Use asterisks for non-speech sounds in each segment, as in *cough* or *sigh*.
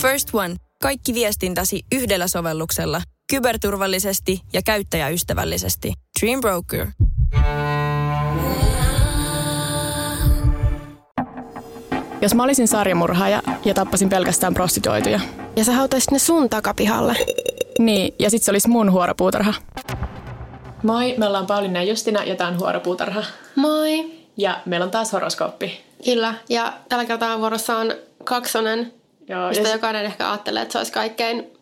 First One. Kaikki viestintäsi yhdellä sovelluksella. Kyberturvallisesti ja käyttäjäystävällisesti. Dream Broker. Jos mä olisin sarjamurhaaja ja tappasin pelkästään prostituoituja. Ja sä hautaisit ne sun takapihalle. Niin, ja sit se olisi mun huoropuutarha. Moi, me ollaan Pauliina ja Justina ja tää on Huoropuutarha. Moi. Ja meillä on taas horoskooppi. Kyllä, ja tällä kertaa vuorossa on kaksonen, Joo, mistä ja jokainen ehkä ajattelee, että se olisi kaikkein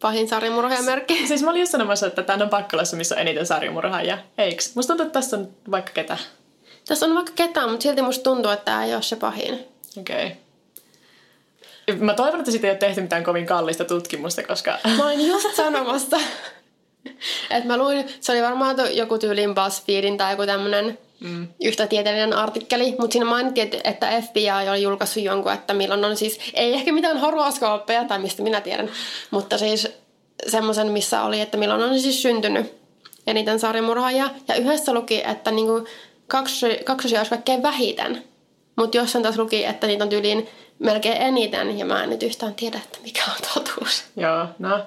pahin sarjamurhaajan merkki. *laughs* Siis mä olin just sanomassa, että tämä on Pakkolassa, missä on eniten sarjamurhaajia. Eiks? Musta tuntuu, että tässä on vaikka ketä. Tässä on vaikka ketään, mutta silti musta tuntuu, että tämä ei ole se pahin. Okei. Okay. Mä toivon, että siitä ei ole tehty mitään kovin kallista tutkimusta, koska... *laughs* Mä olin just sanomassa, *laughs* että mä luin, se oli varmaan joku tyylin BuzzFeedin tai joku tämmönen mm. yhtä tieteellinen artikkeli, mutta siinä mainittiin, että- FBI oli julkaissut jonkun, että milloin on siis, ei ehkä mitään horoskooppeja tai mistä minä tiedän, mutta siis semmoisen, missä oli, että milloin on siis syntynyt eniten sarjamurhaajia. Ja yhdessä luki, että niinku kaksosia, kaksosia olisi kaikkein vähiten, mutta jossain taas luki, että niitä on tyyliin melkein eniten, ja mä en nyt yhtään tiedä, että mikä on totuus. Joo, no.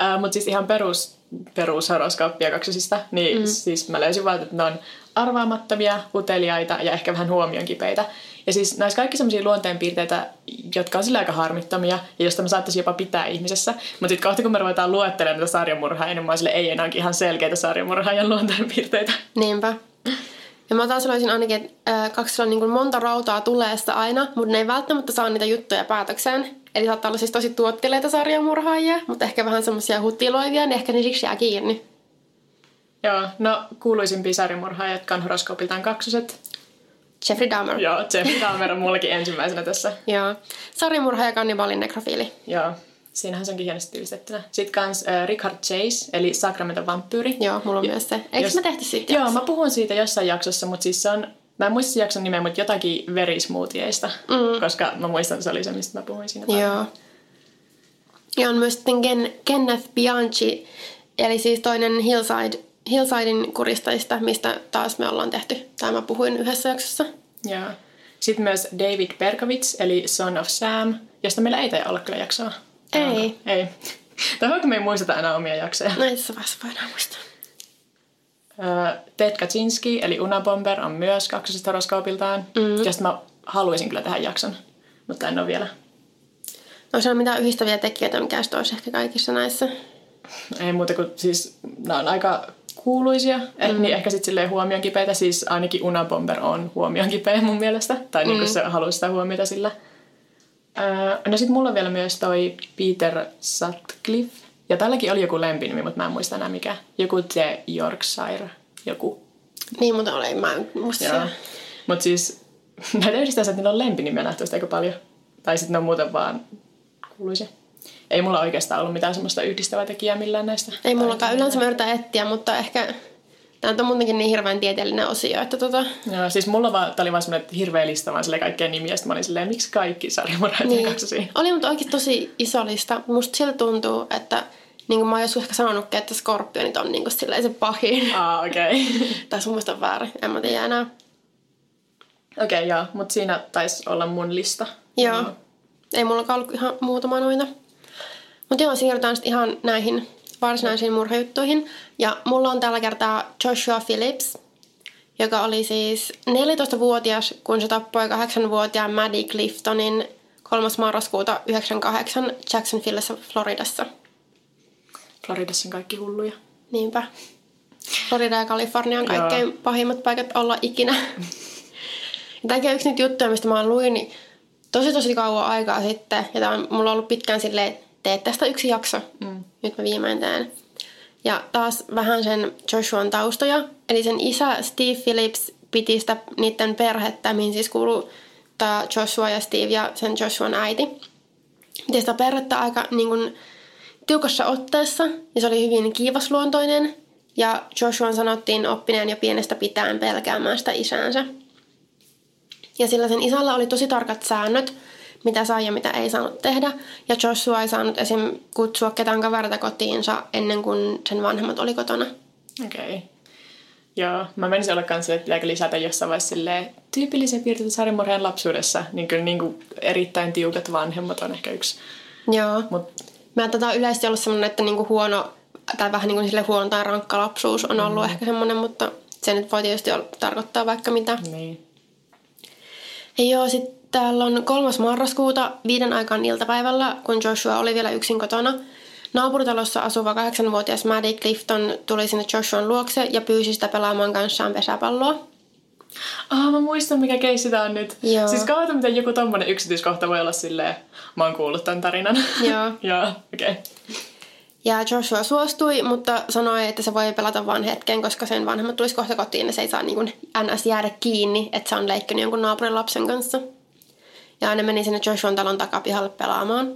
Äh, mutta siis ihan perus, perushoroskooppia kaksosista, niin mm. siis mä löysin vaan, että ne on arvaamattomia, uteliaita ja ehkä vähän huomionkipeitä. Ja siis näissä kaikki sellaisia luonteenpiirteitä, jotka on sillä aika harmittomia ja josta mä saattaisin jopa pitää ihmisessä. Mutta sitten kohta kun me ruvetaan luettelemaan näitä sarjamurhaa, niin mä sille, ei enää ihan selkeitä sarjamurhaajan luonteenpiirteitä. Niinpä. Ja mä taas sanoisin ainakin, että kaksi on niin monta rautaa tuleesta aina, mutta ne ei välttämättä saa niitä juttuja päätökseen. Eli saattaa olla siis tosi tuotteleita sarjamurhaajia, mutta ehkä vähän semmoisia hutiloivia, niin ehkä ne siksi jää kiinni. Joo, no kuuluisimpia sarjamurhaajia, jotka on horoskoopiltaan kaksoset. Jeffrey Dahmer. Joo, Jeffrey Dahmer on mullakin *laughs* ensimmäisenä tässä. Joo. Sarjamurhaaja, kannibaalin, nekrofiili. Joo, siinähän se onkin hienosti tyylistettynä. Sitten kans äh, Richard Chase, eli Sacramento vampyyri. Joo, mulla on myös se. Eikö Jos- me tehty siitä Joo, jakso? mä puhun siitä jossain jaksossa, mutta siis se on, mä en muista jakson nimeä, mutta jotakin verismoothieista, mm. koska mä muistan, että se oli se, mistä mä puhuin siinä. Joo. Ja on myös sitten Ken, Kenneth Bianchi, eli siis toinen Hillside, Hillsidein kuristajista, mistä taas me ollaan tehty, tai mä puhuin yhdessä jaksossa. Joo. Sitten myös David Berkowitz, eli Son of Sam, josta meillä ei taida olla kyllä jaksoa. Ei. Ei. *laughs* Tai vaikka me ei muisteta enää omia jaksoja. No itse vaiheessa voidaan muistaa. Ted Kaczynski, eli Unabomber, on myös kaksosesta horoskoopiltaan, mm. josta mä haluaisin kyllä tehdä jakson, mutta en ole vielä. No se on mitään yhdistäviä tekijöitä, mikä olisi ehkä kaikissa näissä. Ei muuta kuin siis, nämä on aika kuuluisia, mm. niin ehkä sitten silleen huomionkipeitä, siis ainakin Unabomber on huomionkipeä mun mielestä, tai niinku se haluaa sitä huomiota sillä. Öö, no sitten mulla on vielä myös toi Peter Sutcliffe, ja tälläkin oli joku lempinimi, mutta mä en muista enää mikä. Joku The Yorkshire, joku. Niin, mutta oli, mä en muista Joo. Mutta siis *laughs* näitä yhdistää että niillä on lempinimiä nähtävästi aika paljon. Tai sitten ne on muuten vaan kuuluisia. Ei mulla oikeastaan ollut mitään semmoista yhdistävää tekijää millään näistä. Ei mullakaan. Yleensä mä yritän etsiä, mutta ehkä tämä on muutenkin niin hirveän tieteellinen osio, että tota... Joo, siis mulla vaan, tää oli vaan semmoinen hirveä lista vaan silleen kaikkea nimiä, ja sit mä olin silleen, miksi kaikki sarjamurhaajat niin. kaksosia? Oli mutta oikein tosi iso lista. Musta siltä tuntuu, että niin kuin mä oon joskus ehkä sanonutkin, että skorpionit on niin kuin se pahin. Aa, okei. Okay. *laughs* tai sun muista on väärin, en mä tiedä enää. okei, okay, joo, mutta siinä taisi olla mun lista. Joo. Ei mullakaan ollut ihan muutama noita. Mutta joo, siirrytään sitten ihan näihin varsinaisiin murhajuttuihin. Ja mulla on tällä kertaa Joshua Phillips, joka oli siis 14-vuotias, kun se tappoi 8-vuotiaan Maddie Cliftonin 3. marraskuuta 98 Jacksonvillessä, Floridassa. Floridassa on kaikki hulluja. Niinpä. Florida ja Kalifornia on kaikkein Joo. pahimmat paikat olla ikinä. Tämäkin on yksi niitä juttuja, mistä mä luin niin tosi tosi kauan aikaa sitten. Ja tää on mulla on ollut pitkään silleen, tee tästä yksi jakso. Mm. Nyt mä viimein teen. Ja taas vähän sen Joshuan taustoja. Eli sen isä Steve Phillips piti sitä niiden perhettä, mihin siis kuuluu tää Joshua ja Steve ja sen Joshuan äiti. Piti sitä perhettä aika niin kuin, tiukassa otteessa ja se oli hyvin kiivasluontoinen. Ja Joshuan sanottiin oppineen jo pienestä pitäen pelkäämään sitä isäänsä. Ja sillä sen isällä oli tosi tarkat säännöt, mitä sai ja mitä ei saanut tehdä. Ja Joshua ei saanut esim. kutsua ketään kavereita kotiinsa ennen kuin sen vanhemmat oli kotona. Okei. Okay. Joo, mä menisin olla kanssa, että pitääkö lisätä jossain vaiheessa silleen, tyypillisiä piirteitä sarjamurhaajan lapsuudessa. Niin kyllä niin kuin erittäin tiukat vanhemmat on ehkä yksi Joo. Mut, Mä tätä on yleisesti ollut semmoinen, että niinku huono, tai vähän niinku sille huono tai rankka lapsuus on ollut mm. ehkä semmoinen, mutta se nyt voi tietysti olla, tarkoittaa vaikka mitä. niin. Ja joo, sitten täällä on kolmas marraskuuta viiden aikaan iltapäivällä, kun Joshua oli vielä yksin kotona. Naapuritalossa asuva kahdeksanvuotias Maddie Clifton tuli sinne Joshuan luokse ja pyysi sitä pelaamaan kanssaan pesäpalloa. Ah, mä muistan, mikä keissi tää on nyt. Joo. Siis kautta, miten joku tommonen yksityiskohta voi olla silleen, mä oon kuullut tämän tarinan. *laughs* Joo. Joo, okei. Okay. Ja Joshua suostui, mutta sanoi, että se voi pelata vain hetken, koska sen vanhemmat tulisi kohta kotiin ja se ei saa niin kuin ns. jäädä kiinni, että se on leikkinyt jonkun naapurin lapsen kanssa. Ja ne meni sinne Joshuan talon takapihalle pelaamaan.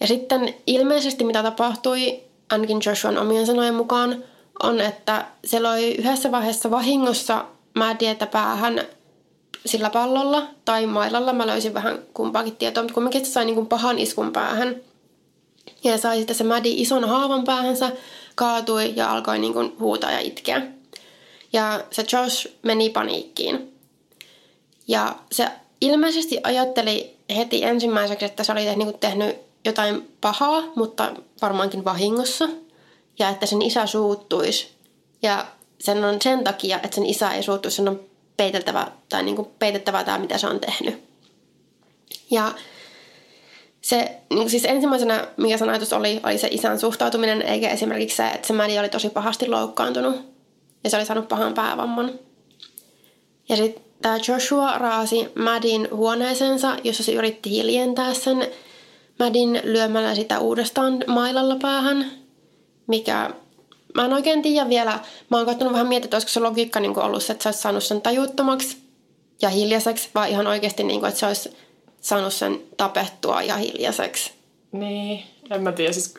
Ja sitten ilmeisesti mitä tapahtui, ainakin Joshuan omien sanojen mukaan, on, että se loi yhdessä vaiheessa vahingossa Maddieta päähän sillä pallolla tai mailalla. Mä löysin vähän kumpaakin tietoa, mutta kumminkin se sai niin kuin pahan iskun päähän. Ja sai sitten se Maddie ison haavan päähänsä, kaatui ja alkoi niin kuin huutaa ja itkeä. Ja se Josh meni paniikkiin. Ja se ilmeisesti ajatteli heti ensimmäiseksi, että se oli niin kuin tehnyt jotain pahaa, mutta varmaankin vahingossa. Ja että sen isä suuttuisi. Ja sen on sen takia, että sen isä ei suuttuisi, sen on peiteltävä, tai niin kuin peitettävä tämä, mitä se on tehnyt. Ja se, niin siis ensimmäisenä, mikä sen ajatus oli, oli se isän suhtautuminen, eikä esimerkiksi se, että se Maddie oli tosi pahasti loukkaantunut ja se oli saanut pahan päävamman. Ja sitten tämä Joshua raasi Maddin huoneeseensa, jossa se yritti hiljentää sen Maddin lyömällä sitä uudestaan mailalla päähän, mikä mä en oikein tiedä vielä. Mä oon koittanut vähän miettiä, että olisiko se logiikka niin ollut se, että sä olisit saanut sen tajuttomaksi ja hiljaiseksi, vai ihan oikeasti, niin kuin, että se olisi saanut sen tapettua ja hiljaiseksi. Niin, en mä tiedä. Siis,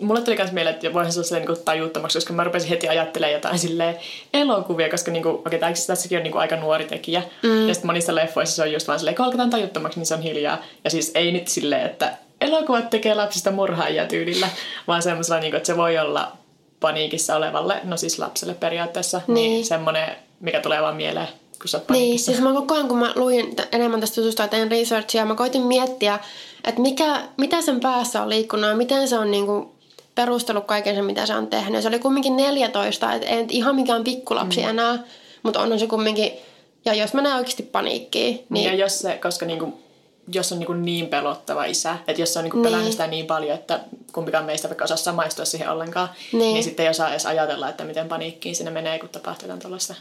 mulle tuli myös mieleen, että voihan se olla niin tajuttomaksi, koska mä rupesin heti ajattelemaan jotain silleen elokuvia, koska niin kuin, okay, tässäkin on niin kuin aika nuori tekijä. Mm. Ja sitten monissa leffoissa se on just vaan silleen, kun tajuttomaksi, niin se on hiljaa. Ja siis ei nyt silleen, että elokuvat tekee lapsista murhaajia tyylillä, vaan semmoisella, niin kuin, että se voi olla paniikissa olevalle, no siis lapselle periaatteessa, niin, niin semmoinen, mikä tulee vaan mieleen, kun sä Niin, siis mä koko ajan, kun mä luin enemmän tästä jutusta ja tein researchia, mä koitin miettiä, että mikä, mitä sen päässä on liikkunut ja miten se on niinku perustellut kaiken sen, mitä se on tehnyt. Se oli kumminkin 14, että ei ihan mikään pikkulapsi mm. enää, mutta onhan se kumminkin, ja jos menee oikeasti paniikkiin, Niin. niin Ja jos se, koska niinku, jos on niinku niin pelottava isä, että jos on niinku Niin. pelännyt sitä niin paljon, että kumpikaan meistä vaikka osaa samaistua siihen ollenkaan, Niin. niin, niin sitten ei osaa edes ajatella, että miten paniikkiin sinne menee, kun tapahtuu jotain tuollaista.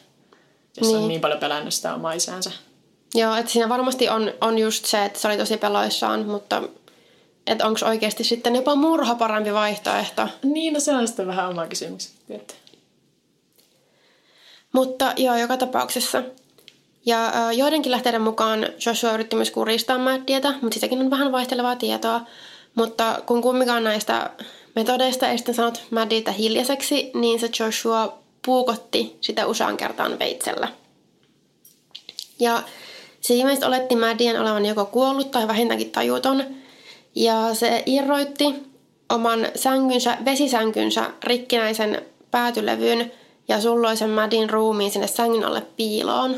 Jos niin. on Niin. niin paljon pelännyt sitä omaa isäänsä. Joo, että siinä varmasti on, on just se, että se oli tosi peloissaan, mutta että onko oikeasti sitten jopa murha parempi vaihtoehto. Niin, no se on sitten vähän oma kysymys. Mutta joo, joka tapauksessa. Ja joidenkin lähteiden mukaan Joshua yritti myös kuristaa Maddieta, mutta sitäkin on vähän vaihtelevaa tietoa. Mutta kun kummikaan näistä metodeista ei sitten sanonut Maddieta hiljaiseksi, niin se Joshua puukotti sitä usean kertaan veitsellä. Ja se ilmeisesti oletti Maddien olevan joko kuollut tai vähintäänkin tajuton. Ja se irroitti oman sänkynsä, vesisänkynsä rikkinäisen päätylevyn ja sulloi sen Maddin ruumiin sinne sängyn alle piiloon.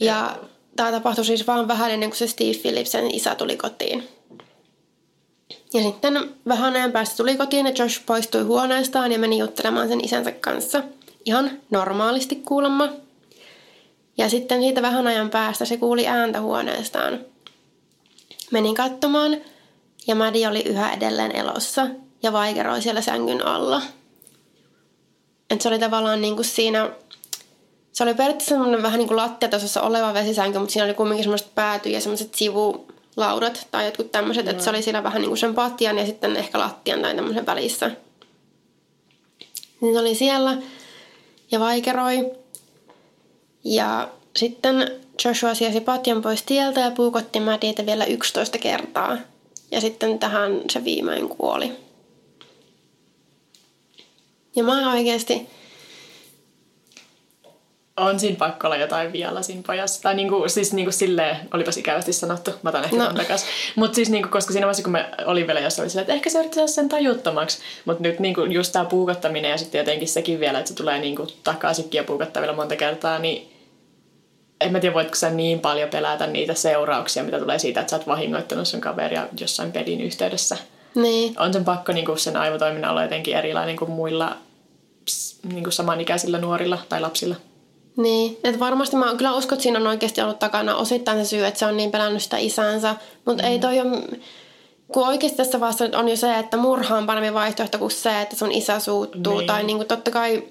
Ja tämä tapahtui siis vaan vähän ennen kuin se Steve Phillipsen isä tuli kotiin. Ja sitten vähän ajan päästä tuli kotiin ja Josh poistui huoneestaan ja meni juttelemaan sen isänsä kanssa. Ihan normaalisti kuulemma. Ja sitten siitä vähän ajan päästä se kuuli ääntä huoneestaan. Menin katsomaan ja Maddie oli yhä edelleen elossa ja vaikeroi siellä sängyn alla. Et se oli tavallaan niin kuin siinä, se oli periaatteessa semmoinen vähän niin kuin lattiatasossa oleva vesisänky, mutta siinä oli kumminkin semmoiset pääty ja semmoiset sivulaudat tai jotkut tämmöiset, että se oli siinä vähän niin kuin sen patjan ja sitten ehkä lattian tai tämmöisen välissä. Niin se oli siellä ja vaikeroi. Ja sitten Joshua siesi patjan pois tieltä ja puukotti Maddieta vielä 11 kertaa. Ja sitten tähän se viimein kuoli. Ja mä oikeasti, On siinä pakko olla jotain vielä siinä pojassa. Tai niinku, siis niinku silleen, olipas ikävästi sanottu, mä otan ehkä No. takas. Mutta siis niinku, koska siinä vaiheessa, kun me olin vielä jossain, oli silleen, että ehkä se yrittää saada sen tajuttomaksi. Mutta nyt niinku, just tää puukottaminen ja sitten jotenkin sekin vielä, että se tulee niinku takaisinkin ja puukottaa vielä monta kertaa, niin en mä tiedä, voitko sä niin paljon pelätä niitä seurauksia, mitä tulee siitä, että sä oot vahingoittanut sun kaveria jossain pelin yhteydessä. Niin. On sen pakko niin kuin sen aivotoiminnan olla jotenkin erilainen kuin muilla niin kuin samanikäisillä nuorilla tai lapsilla. Niin, että varmasti mä kyllä uskon, että siinä on oikeasti ollut takana osittain se syy, että se on niin pelännyt sitä isänsä. Mutta mm. ei toi ole, kun oikeasti tässä vasta on jo se, että murha on paremmin vaihtoehto kuin se, että sun isä suuttuu. Niin. Tai niin kuin totta kai,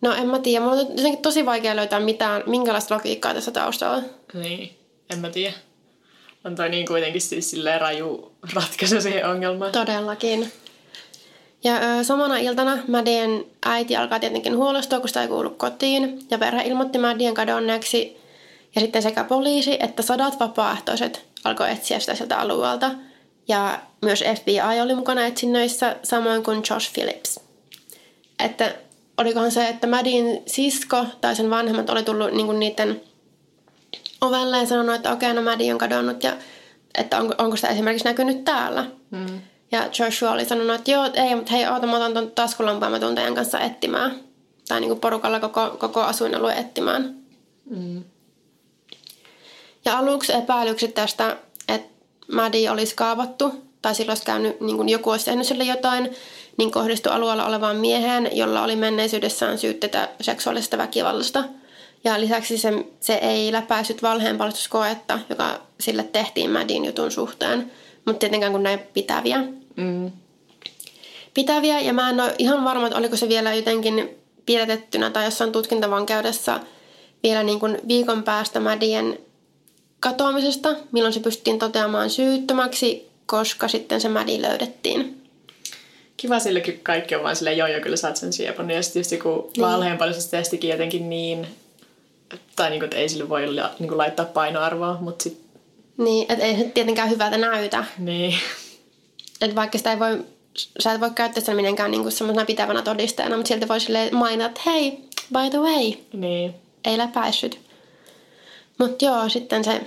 no en mä tiedä, mulla on jotenkin tosi vaikea löytää mitään, minkälaista logiikkaa tässä taustalla. Niin, en mä tiedä. On toi niin kuitenkin siis silleen raju ratkaisu siihen ongelmaan. Todellakin. Ja ö, samana iltana Maddien äiti alkaa tietenkin huolestua, kun sitä ei kuulu kotiin. Ja perhe ilmoitti Maddien kadonneeksi. Ja sitten sekä poliisi että sadat vapaaehtoiset alkoi etsiä sitä sieltä alueelta. Ja myös FBI oli mukana etsinnöissä, samoin kuin Josh Phillips. Että olikohan se, että Maddien sisko tai sen vanhemmat oli tullut niinku niiden ovelle ja sanonut, että okei, okay, no Maddie on kadonnut ja että onko, onko sitä esimerkiksi näkynyt täällä. Mm. Ja Joshua oli sanonut, että joo, ei, mutta hei, oota, mä otan tuon taskulampaa, mä tuun teidän kanssa etsimään. Tai niin kuin porukalla koko, koko asuinalue etsimään. Mm. Ja aluksi epäilykset tästä, että Maddie olisi kaavattu, tai silloin olisi käynyt, niin kuin joku olisi tehnyt sille jotain, niin kohdistui alueella olevaan mieheen, jolla oli menneisyydessään syytteitä seksuaalisesta väkivallasta. Ja lisäksi se, se ei läpäissyt valheenpaljastuskoetta, joka sille tehtiin Maddin jutun suhteen. Mutta tietenkään kun näin pitäviä. Mm. Pitäviä, ja mä en ole ihan varma, että oliko se vielä jotenkin pidätettynä tai jossain tutkintavankeudessa vielä niin kuin viikon päästä Maddien katoamisesta, milloin se pystyttiin toteamaan syyttömäksi, koska sitten se Maddie löydettiin. Kiva sillekin kaikki on vaan silleen, joo joo, kyllä sä oot sen siepannut. Ja sitten just joku niin. testikin jotenkin niin, tai niin kuin, että ei sille voi niin kuin laittaa painoarvoa, mutta sitten niin, että ei se tietenkään hyvältä näytä. Niin. Että vaikka sitä ei voi, sä et voi käyttää sitä mitenkään niinku semmoisena pitävänä todisteena, mutta sieltä voi sille mainita, että hei, by the way. Niin. Ei läpäissyt. Mutta joo, sitten se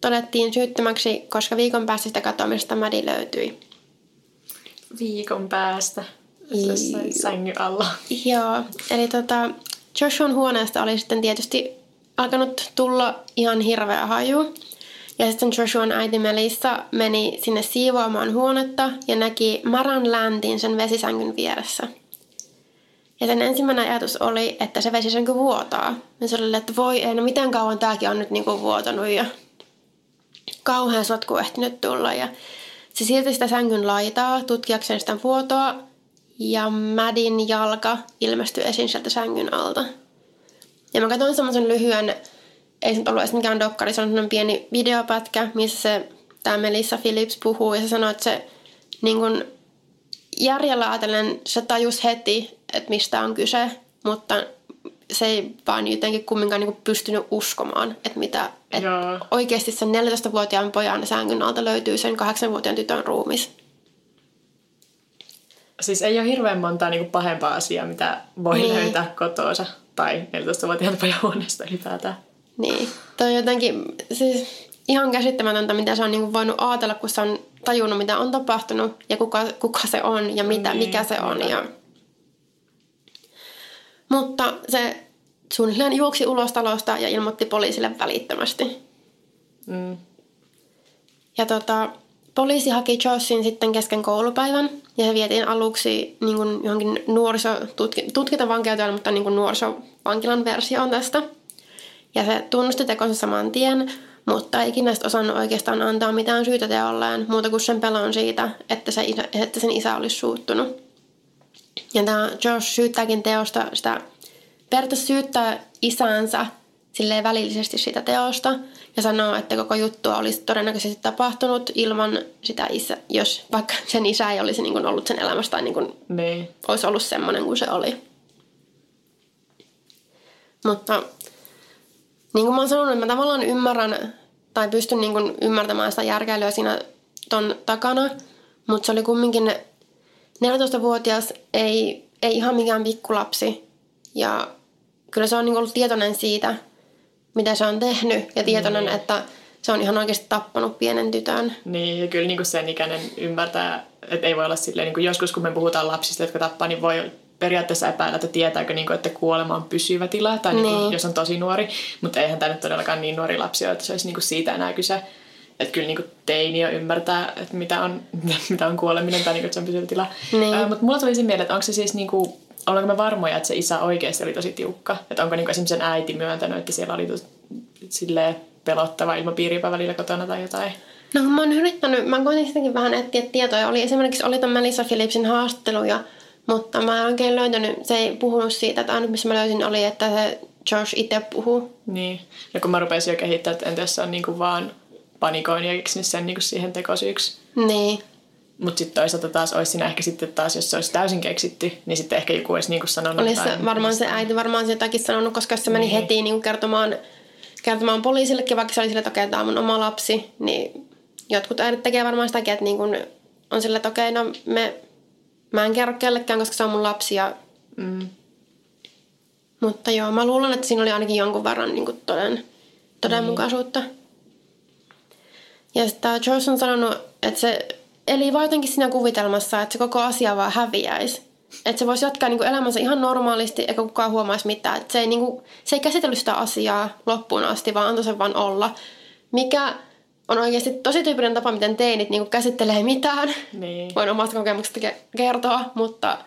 todettiin syyttömäksi, koska viikon päästä sitä katoamista Mädi löytyi. Viikon päästä? Jossain sängyn alla. Joo, eli tota, Joshuan huoneesta oli sitten tietysti alkanut tulla ihan hirveä haju. Ja sitten Joshuan äiti Melissa meni sinne siivoamaan huonetta ja näki märän läntin sen vesisängyn vieressä. Ja sen ensimmäinen ajatus oli, että se vesisänky vuotaa. Ja se oli, että voi ei, no miten kauan tääkin on nyt niinku vuotanut ja kauhean sotku ehtinyt tulla. Ja se siirti sitä sängyn laitaa tutkiakseen sitä vuotoa ja Madin jalka ilmestyi esiin sieltä sängyn alta. Ja mä katsoin semmoisen lyhyen ei se nyt ollut edes mikään dokkari, se on sellainen pieni videopätkä, missä se, tämä Melissa Phillips puhuu ja se sanoo, että se niin kun, järjellä ajatellen se tajus heti, että mistä on kyse, mutta se ei vaan jotenkin kumminkaan niin pystynyt uskomaan, että mitä että oikeasti sen 14-vuotiaan pojan sängyn alta löytyy sen 8-vuotiaan tytön ruumis. Siis ei ole hirveän montaa niin pahempaa asiaa, mitä voi niin. löytää kotoonsa tai 14-vuotiaan pojan huoneesta ylipäätään. Niin, toi on jotenkin siis ihan käsittämätöntä, mitä se on niin voinut ajatella, kun se on tajunnut, mitä on tapahtunut ja kuka, kuka se on ja mitä, niin, mikä se on. Ja... Mutta se suunnilleen juoksi ulos talosta ja ilmoitti poliisille välittömästi. Mm. Ja tota, poliisi haki Jossin sitten kesken koulupäivän ja se vietiin aluksi niin kuin johonkin nuorisotutkintavankeutelle, mutta niin kuin nuorisovankilan versio on tästä – ja se tunnusti tekonsa saman tien, mutta ei ikinä osannut oikeastaan antaa mitään syytä teolleen, muuta kuin sen pelon siitä, että, se isä, että sen isä olisi suuttunut. Ja tämä Josh syyttääkin teosta sitä, periaatteessa syyttää isänsä silleen välillisesti sitä teosta ja sanoo, että koko juttua olisi todennäköisesti tapahtunut ilman sitä isä, jos vaikka sen isä ei olisi niin kuin ollut sen elämästä tai niin kuin niin. olisi ollut semmoinen kuin se oli. Mutta niin kuin mä oon sanonut, että mä tavallaan ymmärrän tai pystyn niin kuin ymmärtämään sitä järkeilyä siinä ton takana, mutta se oli kumminkin 14-vuotias, ei, ei ihan mikään pikkulapsi. Ja kyllä se on niin ollut tietoinen siitä, mitä se on tehnyt ja tietoinen, mm. että se on ihan oikeasti tappanut pienen tytön. Niin, ja kyllä niin kuin sen ikäinen ymmärtää, että ei voi olla silleen, niin kuin joskus kun me puhutaan lapsista, jotka tappaa, niin voi periaatteessa epäillä, että tietääkö, niin kuin, että kuolema on pysyvä tila, tai niin kuin, Niin. jos on tosi nuori. Mutta eihän tämä nyt todellakaan niin nuori lapsi ole, että se olisi niin kuin siitä enää kyse. Että kyllä niin kuin teini jo ymmärtää, että mitä on, *laughs* mitä on kuoleminen tai niin kuin, että se on pysyvä tila. Niin. Ää, mutta mulla tuli siinä mieleen, että onko se siis niin kuin, ollaanko me varmoja, että se isä oikeasti oli tosi tiukka? Että onko niin kuin esimerkiksi sen äiti myöntänyt, että siellä oli tos, silleen pelottava ilmapiiripä välillä kotona tai jotain? No mä oon yrittänyt, mä koitin sitäkin vähän etsiä tietoja. Oli esimerkiksi oli tämän Melissa Phillipsin haastatteluja, mutta mä en oikein löytänyt, se ei puhunut siitä, että ainut missä mä löysin oli, että se Josh itse puhuu. Niin. Ja kun mä rupesin jo kehittämään, että entä jos se on niinku vaan panikoin ja keksinyt sen niinku siihen tekosyyksi. Niin. Mutta sitten toisaalta taas olisi siinä ehkä sitten taas, jos se olisi täysin keksitty, niin sitten ehkä joku olisi niinku sanonut Olisi se, jotain. varmaan se äiti varmaan se jotakin sanonut, koska se meni Niin. heti niin kertomaan, kertomaan poliisillekin, vaikka se oli sille, että okei, tämä on mun oma lapsi, niin jotkut äidit tekee varmaan sitäkin, että niin kun on sille, että okei, no me, mä en kerro kellekään, koska se on mun lapsi. Ja, Mm. mutta joo, mä luulen, että siinä oli ainakin jonkun verran niin kuin toden, todenmukaisuutta. Ja sitten tämä Joyce on sanonut, että se eli vaan jotenkin siinä kuvitelmassa, että se koko asia vaan häviäisi. Että se voisi jatkaa niin kuin elämänsä ihan normaalisti, eikä kukaan huomaisi mitään. Että se, ei, niin kuin, se ei käsitellyt sitä asiaa loppuun asti, vaan antoi sen vaan olla. Mikä on oikeasti tosi tyypillinen tapa, miten teinit niin käsittelee mitään. Niin. Voin omasta kokemuksesta ke- kertoa, mutta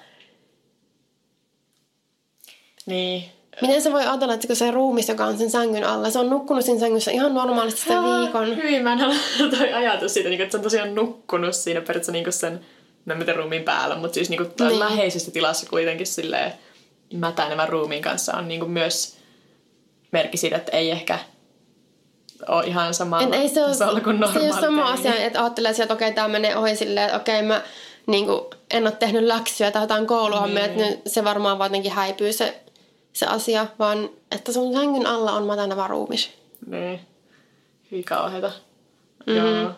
Niin. miten se voi ajatella, että se ruumis, joka on sen sängyn alla, se on nukkunut siinä sängyssä ihan normaalisti sitä viikon. Hyvin mä en *laughs* toi ajatus siitä, niinku, että se on tosiaan nukkunut siinä periaatteessa niinku sen, no miten ruumiin päällä, mutta siis niinku niin. Niin. läheisessä tilassa kuitenkin silleen mätänevän ruumiin kanssa on niinku myös merkki siitä, että ei ehkä ole ihan samalla En, ei se ole, tasolla kuin se ei ole normaali sama teini. asia, että ajattelee sieltä, että okei, tämä menee ohi silleen, että okei, mä niin kuin, en ole tehnyt läksyä tai jotain kouluhommia, Niin. että nyt se varmaan jotenkin häipyy se, se asia, vaan että sun sängyn alla on matäneva ruumis. Niin. Hyvin kauheeta. Mhm. Joo.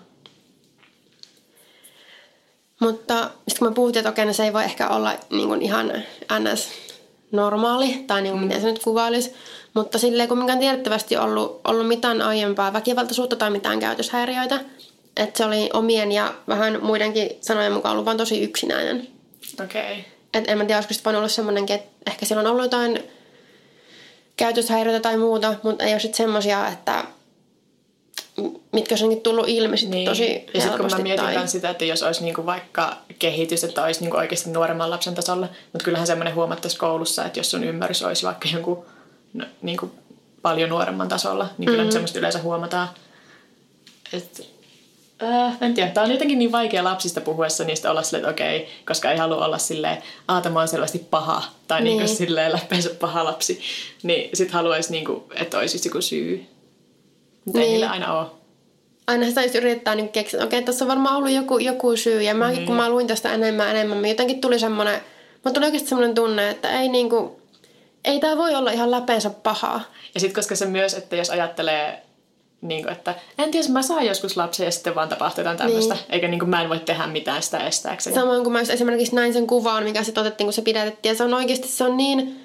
Mutta sitten kun me puhuttiin, että okei, no se ei voi ehkä olla niin kuin ihan ns. normaali, tai niin kuin miten se nyt kuvailisi, mutta silleen kumminkaan tiedettävästi ollut, ollut mitään aiempaa väkivaltaisuutta tai mitään käytöshäiriöitä. Että se oli omien ja vähän muidenkin sanojen mukaan ollut vaan tosi yksinäinen. Okei. Okay. Et en mä tiedä, olisiko voinut olla semmoinenkin, että ehkä sillä on ollut jotain käytöshäiriöitä tai muuta, mutta ei ole sitten semmoisia, että mitkä olisi tullut ilmi sit Niin. tosi ja sitten kun mä mietin tai... tai... sitä, että jos olisi niinku vaikka kehitys, että olisi niinku oikeasti nuoremman lapsen tasolla, mutta kyllähän semmoinen huomattaisi koulussa, että jos sun ymmärrys olisi vaikka jonkun no, niinku paljon nuoremman tasolla, niin kyllä mm-hmm. semmoista yleensä huomataan. Et, äh, en tiedä, tämä on jotenkin niin vaikea lapsista puhuessa niistä olla silleen, että okei, koska ei halua olla silleen, aah, tämä on selvästi paha, tai niin. Niin. silleen läppeensä paha lapsi, niin sit haluaisi, niinku, että olisi just joku syy. Mutta ei Niin. niillä aina ole. aina sitä just yrittää niin keksiä, että okei, tässä on varmaan ollut joku, joku syy. Ja mäkin, Niin. kun mä luin tästä enemmän enemmän, niin jotenkin tuli semmoinen, mutta tuli oikeasti semmoinen tunne, että ei niinku, ei tämä voi olla ihan läpeensä pahaa. Ja sitten koska se myös, että jos ajattelee, niin kuin, että en tiedä, mä saan joskus lapsen ja sitten vaan tapahtuu jotain tämmöistä, niin. eikä niin kuin, mä en voi tehdä mitään sitä estääkseni. Samoin kuin mä esimerkiksi näin sen kuvan, mikä sitten otettiin, kun se pidätettiin. Ja se on oikeasti, se on niin,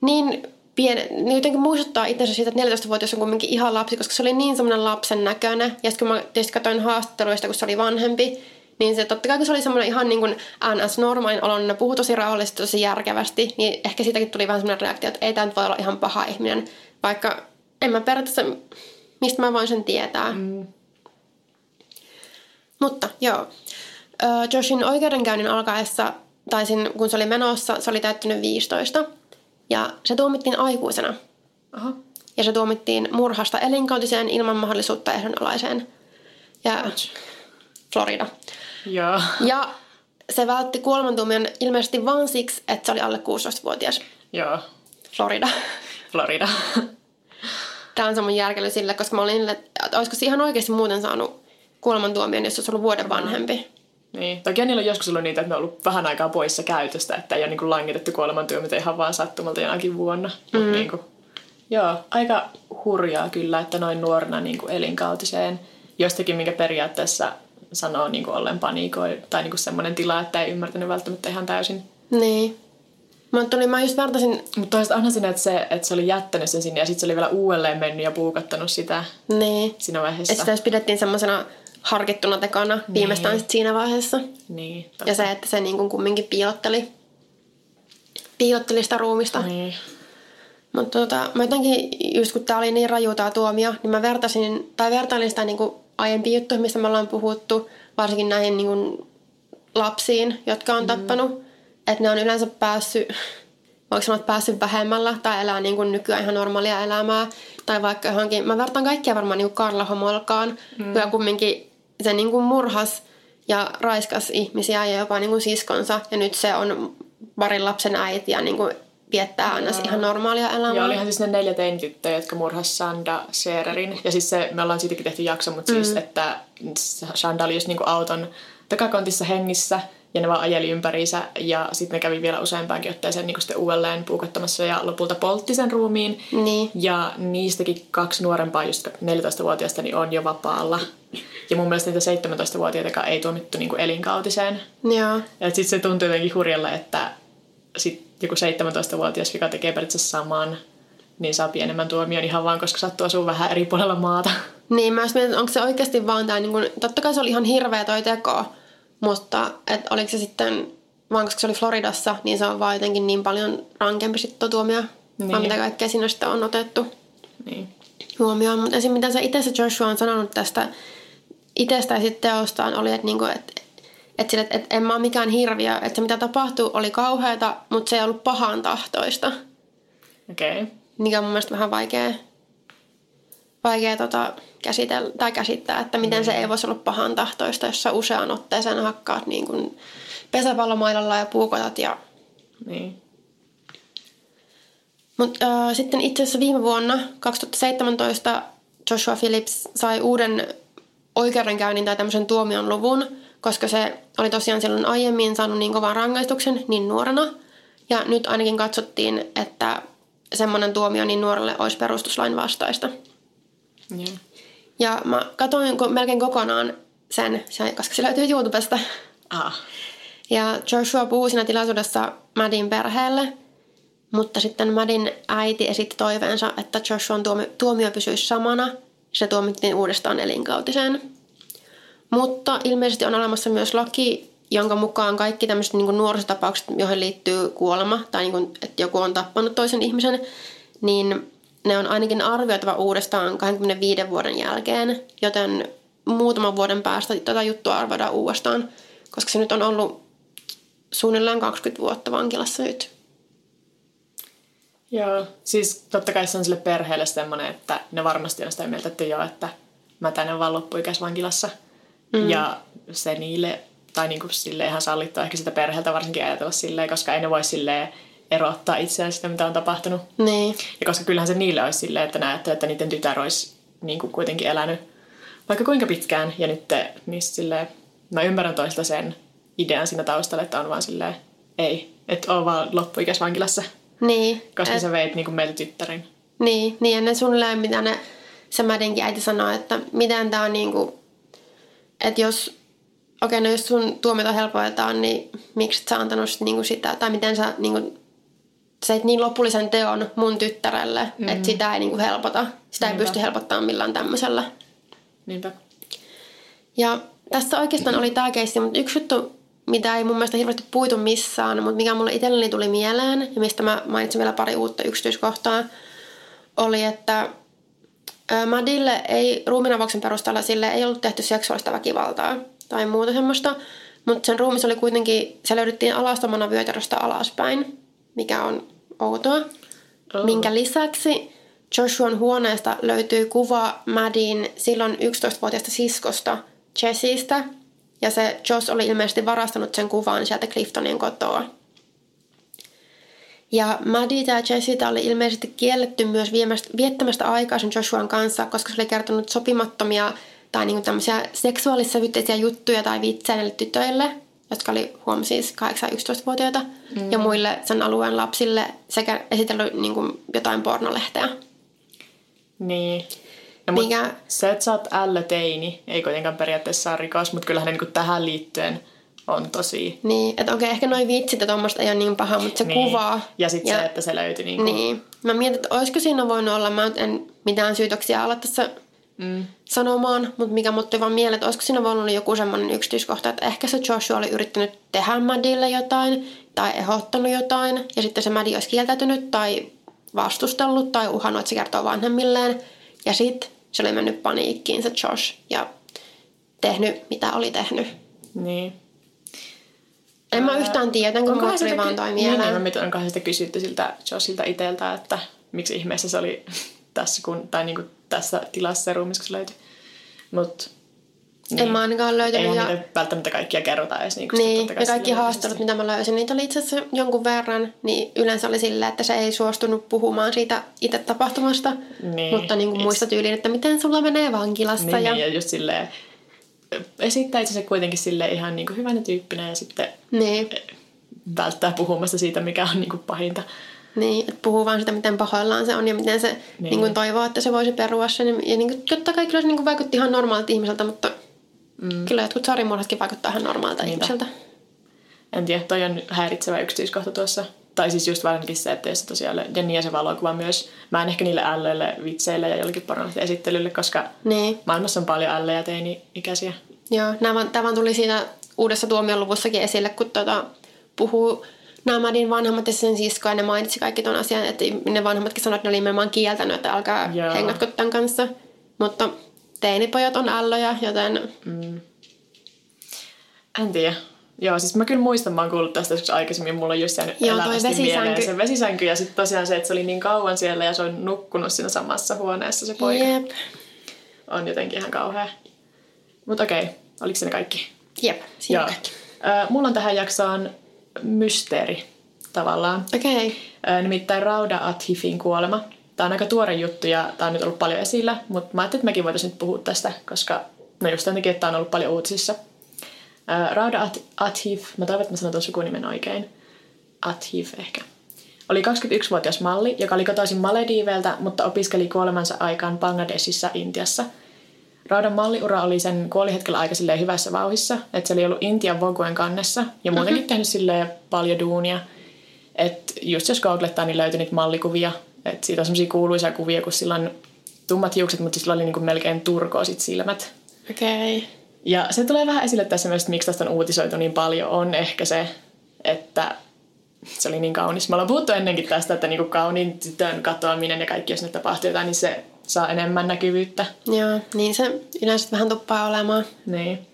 niin pieni, niin jotenkin muistuttaa itsensä siitä, että 14-vuotias on kuitenkin ihan lapsi, koska se oli niin semmoinen lapsen näköinen. Ja sitten kun mä tietysti katsoin haastatteluista, kun se oli vanhempi, niin se totta kai kun se oli semmoinen ihan niin kuin NS normaalin oloinen, ne puhui tosi rauhallisesti, tosi järkevästi, niin ehkä siitäkin tuli vähän semmoinen reaktio, että ei tämä nyt voi olla ihan paha ihminen. Vaikka en mä periaatteessa, mistä mä voin sen tietää. Mm. Mutta joo, Joshin oikeudenkäynnin alkaessa, tai sin, kun se oli menossa, se oli täyttynyt 15. Ja se tuomittiin aikuisena. Aha. Ja se tuomittiin murhasta elinkautiseen ilman mahdollisuutta ehdonalaiseen. Ja Florida. Joo. Ja se vältti kuolemantuomion ilmeisesti vain siksi, että se oli alle 16-vuotias. Joo. Florida. Florida. Tämä on se mun järkely sille, koska mä olin, että olisiko se ihan oikeasti muuten saanut kuolemantuomion, jos se olisi ollut vuoden vanhempi. niin. Toki niillä on joskus ollut niitä, että ne on ollut vähän aikaa poissa käytöstä, että ei ole niin langitettu kuolemantyömitä ihan vaan sattumalta jonakin vuonna. Mm. Mut niin kuin, joo, aika hurjaa kyllä, että noin nuorena niin kuin elinkautiseen jostakin, minkä periaatteessa sanoo niin kuin ollen panikoi, tai niin kuin semmoinen tila, että ei ymmärtänyt välttämättä ihan täysin. Niin. Mä, tuli, mä just vertasin, Mutta toisaalta onhan siinä, että se, että se oli jättänyt sen sinne ja sitten se oli vielä uudelleen mennyt ja puukattanut sitä niin, siinä vaiheessa. että sitä jos pidettiin semmoisena harkittuna tekona viimeistään sit siinä vaiheessa. Niin, totta. Ja se, että se niin kuin kumminkin piilotteli. piilotteli sitä ruumista. Niin. Mutta tota, mä jotenkin, just kun tää oli niin raju tää tuomio, niin mä vertasin, tai vertailin sitä niin aiempiin juttuihin, mistä me ollaan puhuttu, varsinkin näihin niin kuin lapsiin, jotka on mm. tappanut. Että ne on yleensä päässyt, *laughs* voiko sanoa, että päässyt vähemmällä tai elää niin kuin nykyään ihan normaalia elämää. Tai vaikka johonkin, mä vertaan kaikkia varmaan niin kuin Karla Homolkaan, mm. joka kumminkin se niin kuin murhas ja raiskas ihmisiä ja jopa niin kuin siskonsa. Ja nyt se on parin lapsen äiti ja niin kuin viettää aina ihan normaalia elämää. Ja olihan siis ne neljä teinityttöä, jotka murhas Sanda Schererin. Ja siis se, me ollaan siitäkin tehty jakso, mutta siis, mm. siis, että Sanda oli just niinku auton takakontissa hengissä ja ne vaan ajeli ympäriinsä ja sitten ne kävi vielä useampaankin otteeseen niin sitten uudelleen puukottamassa ja lopulta poltti sen ruumiin. Niin. Ja niistäkin kaksi nuorempaa, just 14-vuotiaista, niin on jo vapaalla. Ja mun mielestä niitä 17-vuotiaita ei tuomittu niin elinkautiseen. Joo. Ja sitten se tuntui jotenkin hurjalle, että sit joku 17-vuotias vika tekee periaatteessa saman, niin saa pienemmän tuomion ihan vaan, koska sattuu asua vähän eri puolella maata. Niin, mä mietin, onko se oikeasti vaan tämä, niin kun, totta kai se oli ihan hirveä toi teko, mutta et oliko se sitten, vaan koska se oli Floridassa, niin se on vaan jotenkin niin paljon rankempi sitten tuomio, niin. vaan mitä kaikkea siinä sitten on otettu niin. huomioon. Mutta esim. mitä se itse se Joshua on sanonut tästä itsestä ja sitten teostaan oli, että niinku, et, et sille, et, et en mä ole mikään hirviö, että se mitä tapahtui oli kauheata, mutta se ei ollut pahan tahtoista. Okei. Okay. Mikä on mun mielestä vähän vaikea, vaikea tota, käsitellä, tai käsittää, että miten mm. se ei voisi olla pahan tahtoista, jos sä usean otteeseen hakkaat niin kuin pesäpallomailalla ja puukotat. Ja... Niin. Mut, äh, sitten itse asiassa viime vuonna, 2017, Joshua Phillips sai uuden oikeudenkäynnin tai tämmöisen tuomion luvun, koska se oli tosiaan silloin aiemmin saanut niin kovan rangaistuksen niin nuorena. Ja nyt ainakin katsottiin, että semmoinen tuomio niin nuorelle olisi perustuslain vastaista. Yeah. Ja mä katsoin melkein kokonaan sen, koska se löytyy YouTubesta. Ah. Ja Joshua puhui siinä tilaisuudessa Madin perheelle, mutta sitten Madin äiti esitti toiveensa, että Joshuan tuomio, tuomio pysyisi samana. Se tuomittiin uudestaan elinkautiseen. Mutta ilmeisesti on olemassa myös laki, jonka mukaan kaikki tämmöiset niin nuorisotapaukset, joihin liittyy kuolema tai niin kuin, että joku on tappanut toisen ihmisen, niin ne on ainakin arvioitava uudestaan 25 vuoden jälkeen, joten muutaman vuoden päästä tätä juttua arvioidaan uudestaan, koska se nyt on ollut suunnilleen 20 vuotta vankilassa nyt. Joo, siis totta kai se on sille perheelle semmoinen, että ne varmasti on sitä mieltä, että joo, että mä tänne vaan loppuikäisvankilassa. Mm. Ja se niille, tai niinku sille ihan sallittua ehkä sitä perheeltä varsinkin ajatella silleen, koska ei ne voi silleen erottaa itseään sitä, mitä on tapahtunut. Niin. Ja koska kyllähän se niille olisi silleen, että näette, että niiden tytär olisi niin kuin kuitenkin elänyt vaikka kuinka pitkään. Ja nyt te, niin silleen, mä ymmärrän toista sen idean siinä taustalla, että on vaan silleen, ei, että on vaan loppuikäisvankilassa. Niin. Koska et... sä veit niin kuin meiltä tyttärin. Niin, niin ennen suunnilleen mitä ne, se Mädinkin äiti sanoi, että miten tää on niin kuin, että jos, okei, okay, no jos sun tuomiota helpotetaan, niin miksi sä antanut sit niinku sitä, tai miten sä niinku seit niin lopullisen teon mun tyttärelle, mm. että sitä ei niinku helpota. Sitä Niinpä. ei pysty helpottamaan millään tämmöisellä. Niinpä. Ja tässä oikeastaan oli tämä keissi, mutta yksi juttu, mitä ei mun mielestä hirveästi puitu missään, mutta mikä mulle itselleni tuli mieleen, ja mistä mä mainitsin vielä pari uutta yksityiskohtaa, oli, että Madille ei ruumiinavauksen perusteella sille ei ollut tehty seksuaalista väkivaltaa tai muuta semmoista, mutta sen ruumis oli kuitenkin, se löydettiin alastomana vyötäröstä alaspäin, mikä on outoa. Oh. Minkä lisäksi Joshuan huoneesta löytyy kuva Madin silloin 11-vuotiaasta siskosta Jessistä, ja se Josh oli ilmeisesti varastanut sen kuvan sieltä Cliftonien kotoa. Ja Maddie ja Jessica oli ilmeisesti kielletty myös viettämästä aikaa sen Joshuan kanssa, koska se oli kertonut sopimattomia tai niinku tämmöisiä seksuaalissävytteisiä juttuja tai vitsejä näille tytöille, jotka oli huom siis 8-11-vuotiaita, mm. ja muille sen alueen lapsille sekä esitellyt niinku jotain pornolehteä. Niin. No, Mikä... Se, että sä oot teini, ei kuitenkaan periaatteessa ole rikos, mutta kyllähän niin tähän liittyen – on tosi... Niin, että okei, ehkä noin vitsit ja tuommoista ei ole niin paha, mutta se niin. kuva... Ja sitten se, että se löytyi niin kuin... Niin. Mä mietin, että olisiko siinä voinut olla, mä en mitään syytöksiä olla tässä mm. sanomaan, mutta mikä muttui vaan mieleen, että olisiko siinä voinut olla joku semmoinen yksityiskohta, että ehkä se Joshua oli yrittänyt tehdä Madille jotain tai ehdottanut jotain ja sitten se Madi olisi kieltäytynyt tai vastustellut tai uhannut, että se kertoo vanhemmilleen ja sitten se oli mennyt paniikkiin se Josh ja tehnyt mitä oli tehnyt. Niin. En mä yhtään tiedä, kun mulla tuli vaan toi mieleen. Niin, niin, mä onkohan sitten kysytty siltä Joshilta itseltä, että miksi ihmeessä se oli *laughs* tässä, kun, tai niin kuin tässä tilassa se ruumis, kun se löytyi. Mut, niin. En mä ainakaan löytänyt. Eihän ja... välttämättä kaikkia kerrota edes. Niin, niin ja kaikki haastelut, mitä mä löysin, niitä oli itse asiassa jonkun verran. Niin yleensä oli silleen, että se ei suostunut puhumaan siitä itse tapahtumasta. Niin, mutta niin kuin muista tyyliin, että miten sulla menee vankilassa. Niin, ja... Niin, ja just silleen, esittää itse kuitenkin sille ihan niin kuin hyvänä tyyppinä ja sitten niin. välttää puhumasta siitä, mikä on niin kuin pahinta. Niin, että puhuu vaan sitä, miten pahoillaan se on ja miten se niin. Niin kuin toivoo, että se voisi perua sen. Ja niin kuin, totta kai kyllä se niin kuin vaikutti ihan normaalilta ihmiseltä, mutta mm. kyllä jotkut sarimurhatkin vaikuttaa ihan normaalilta Niinpä. ihmiseltä. En tiedä, toi on häiritsevä yksityiskohta tuossa. Tai siis just varsinkin se, että se tosiaan, ja niin ja se valokuva myös. Mä en ehkä niille ällöille, vitseille ja jollekin pornoille esittelylle, koska niin. maailmassa on paljon ällejä teini-ikäisiä. Joo, nämä, tämä tuli siinä uudessa tuomioluvussakin esille, kun tuota, puhuu Namadin vanhemmat ja sen sisko, ja ne mainitsi kaikki tuon asian, että ne vanhemmatkin sanoivat, että ne oli nimenomaan kieltänyt, että alkaa Joo. hengatko tämän kanssa. Mutta teinipojat on alloja, joten... Mm. En tiedä. Joo, siis mä kyllä muistan, mä oon kuullut tästä joskus aikaisemmin, mulla on just jäänyt Joo, elävästi vesisänky. mieleen se vesisänky ja sitten tosiaan se, että se oli niin kauan siellä ja se on nukkunut siinä samassa huoneessa se poika. Jep. On jotenkin ihan kauhea. Mutta okei, okay. oliko se ne kaikki? Jep, siinä Joo. kaikki. Äh, mulla on tähän jaksoon mysteeri tavallaan. Okei. Okay. Nimittäin Rauda Athifin kuolema. Tämä on aika tuore juttu ja tämä on nyt ollut paljon esillä, mutta mä ajattelin, että mekin voitaisiin nyt puhua tästä, koska no just tämän takia, että tämä on ollut paljon uutisissa. Rauda Athif, mä toivon, että mä sanon tuon sukunimen oikein. Athif ehkä. Oli 21-vuotias malli, joka oli kotoisin Malediiveltä, mutta opiskeli kuolemansa aikaan Bangladesissa Intiassa – Raudan malliura oli sen kuolihetkellä aika hyvässä vauhissa, että se oli ollut Intian Voguen kannessa ja muutenkin mm-hmm. tehnyt silleen paljon duunia. Että just jos googlettaa, niin löytyi niitä mallikuvia. Että siitä on semmoisia kuuluisia kuvia, kun sillä on tummat hiukset, mutta sillä oli niinku melkein turkoosit silmät. Okei. Okay. Ja se tulee vähän esille tässä myös, että miksi tästä on uutisoitu niin paljon, on ehkä se, että se oli niin kaunis. Me ollaan puhuttu ennenkin tästä, että niinku kauniin tytön katoaminen ja kaikki, jos ne tapahtuu jotain, niin se saa enemmän näkyvyyttä. Joo, niin se yleensä vähän tuppaa olemaan. Niin.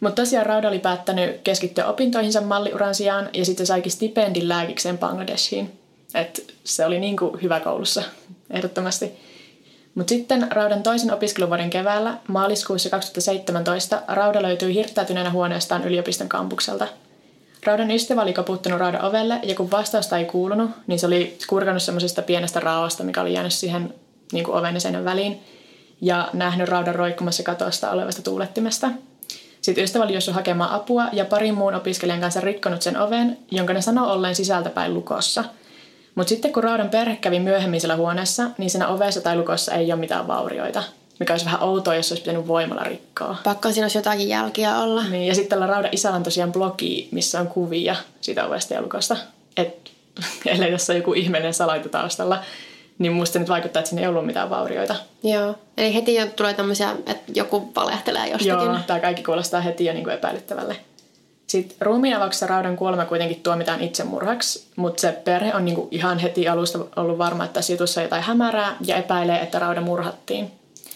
Mutta tosiaan Rauda oli päättänyt keskittyä opintoihinsa malliuran sijaan ja sitten saikin stipendin lääkikseen Bangladeshiin. Et se oli niin kuin hyvä koulussa, ehdottomasti. Mutta sitten Raudan toisen opiskeluvuoden keväällä, maaliskuussa 2017, Rauda löytyi hirttäytyneenä huoneestaan yliopiston kampukselta. Raudan ystävä oli koputtanut Raudan ovelle ja kun vastausta ei kuulunut, niin se oli kurkannut semmoisesta pienestä raosta, mikä oli jäänyt siihen niin kuin oven ja seinän väliin ja nähnyt raudan roikkumassa katosta olevasta tuulettimesta. Sitten ystävä oli jossut hakemaan apua ja parin muun opiskelijan kanssa rikkonut sen oven, jonka ne sanoi olleen sisältäpäin lukossa. Mutta sitten kun Raudan perhe kävi myöhemmin siellä huoneessa, niin siinä ovessa tai lukossa ei ole mitään vaurioita. Mikä olisi vähän outoa, jos olisi pitänyt voimalla rikkoa. Pakko siinä olisi jotakin jälkiä olla. Niin, ja sitten tällä Raudan isällä on tosiaan blogi, missä on kuvia siitä ovesta ja lukosta. Et, *laughs* ellei tässä ole joku ihmeinen salaita taustalla niin musta nyt vaikuttaa, että siinä ei ollut mitään vaurioita. Joo, eli heti jo tulee tämmöisiä, että joku valehtelee jostakin. Joo, tämä kaikki kuulostaa heti jo niin kuin epäilyttävälle. Sitten ruumiinavauksessa Raudan kuolema kuitenkin tuomitaan itsemurhaksi, mutta se perhe on niinku ihan heti alusta ollut varma, että tässä jutussa on jotain hämärää ja epäilee, että Rauda murhattiin.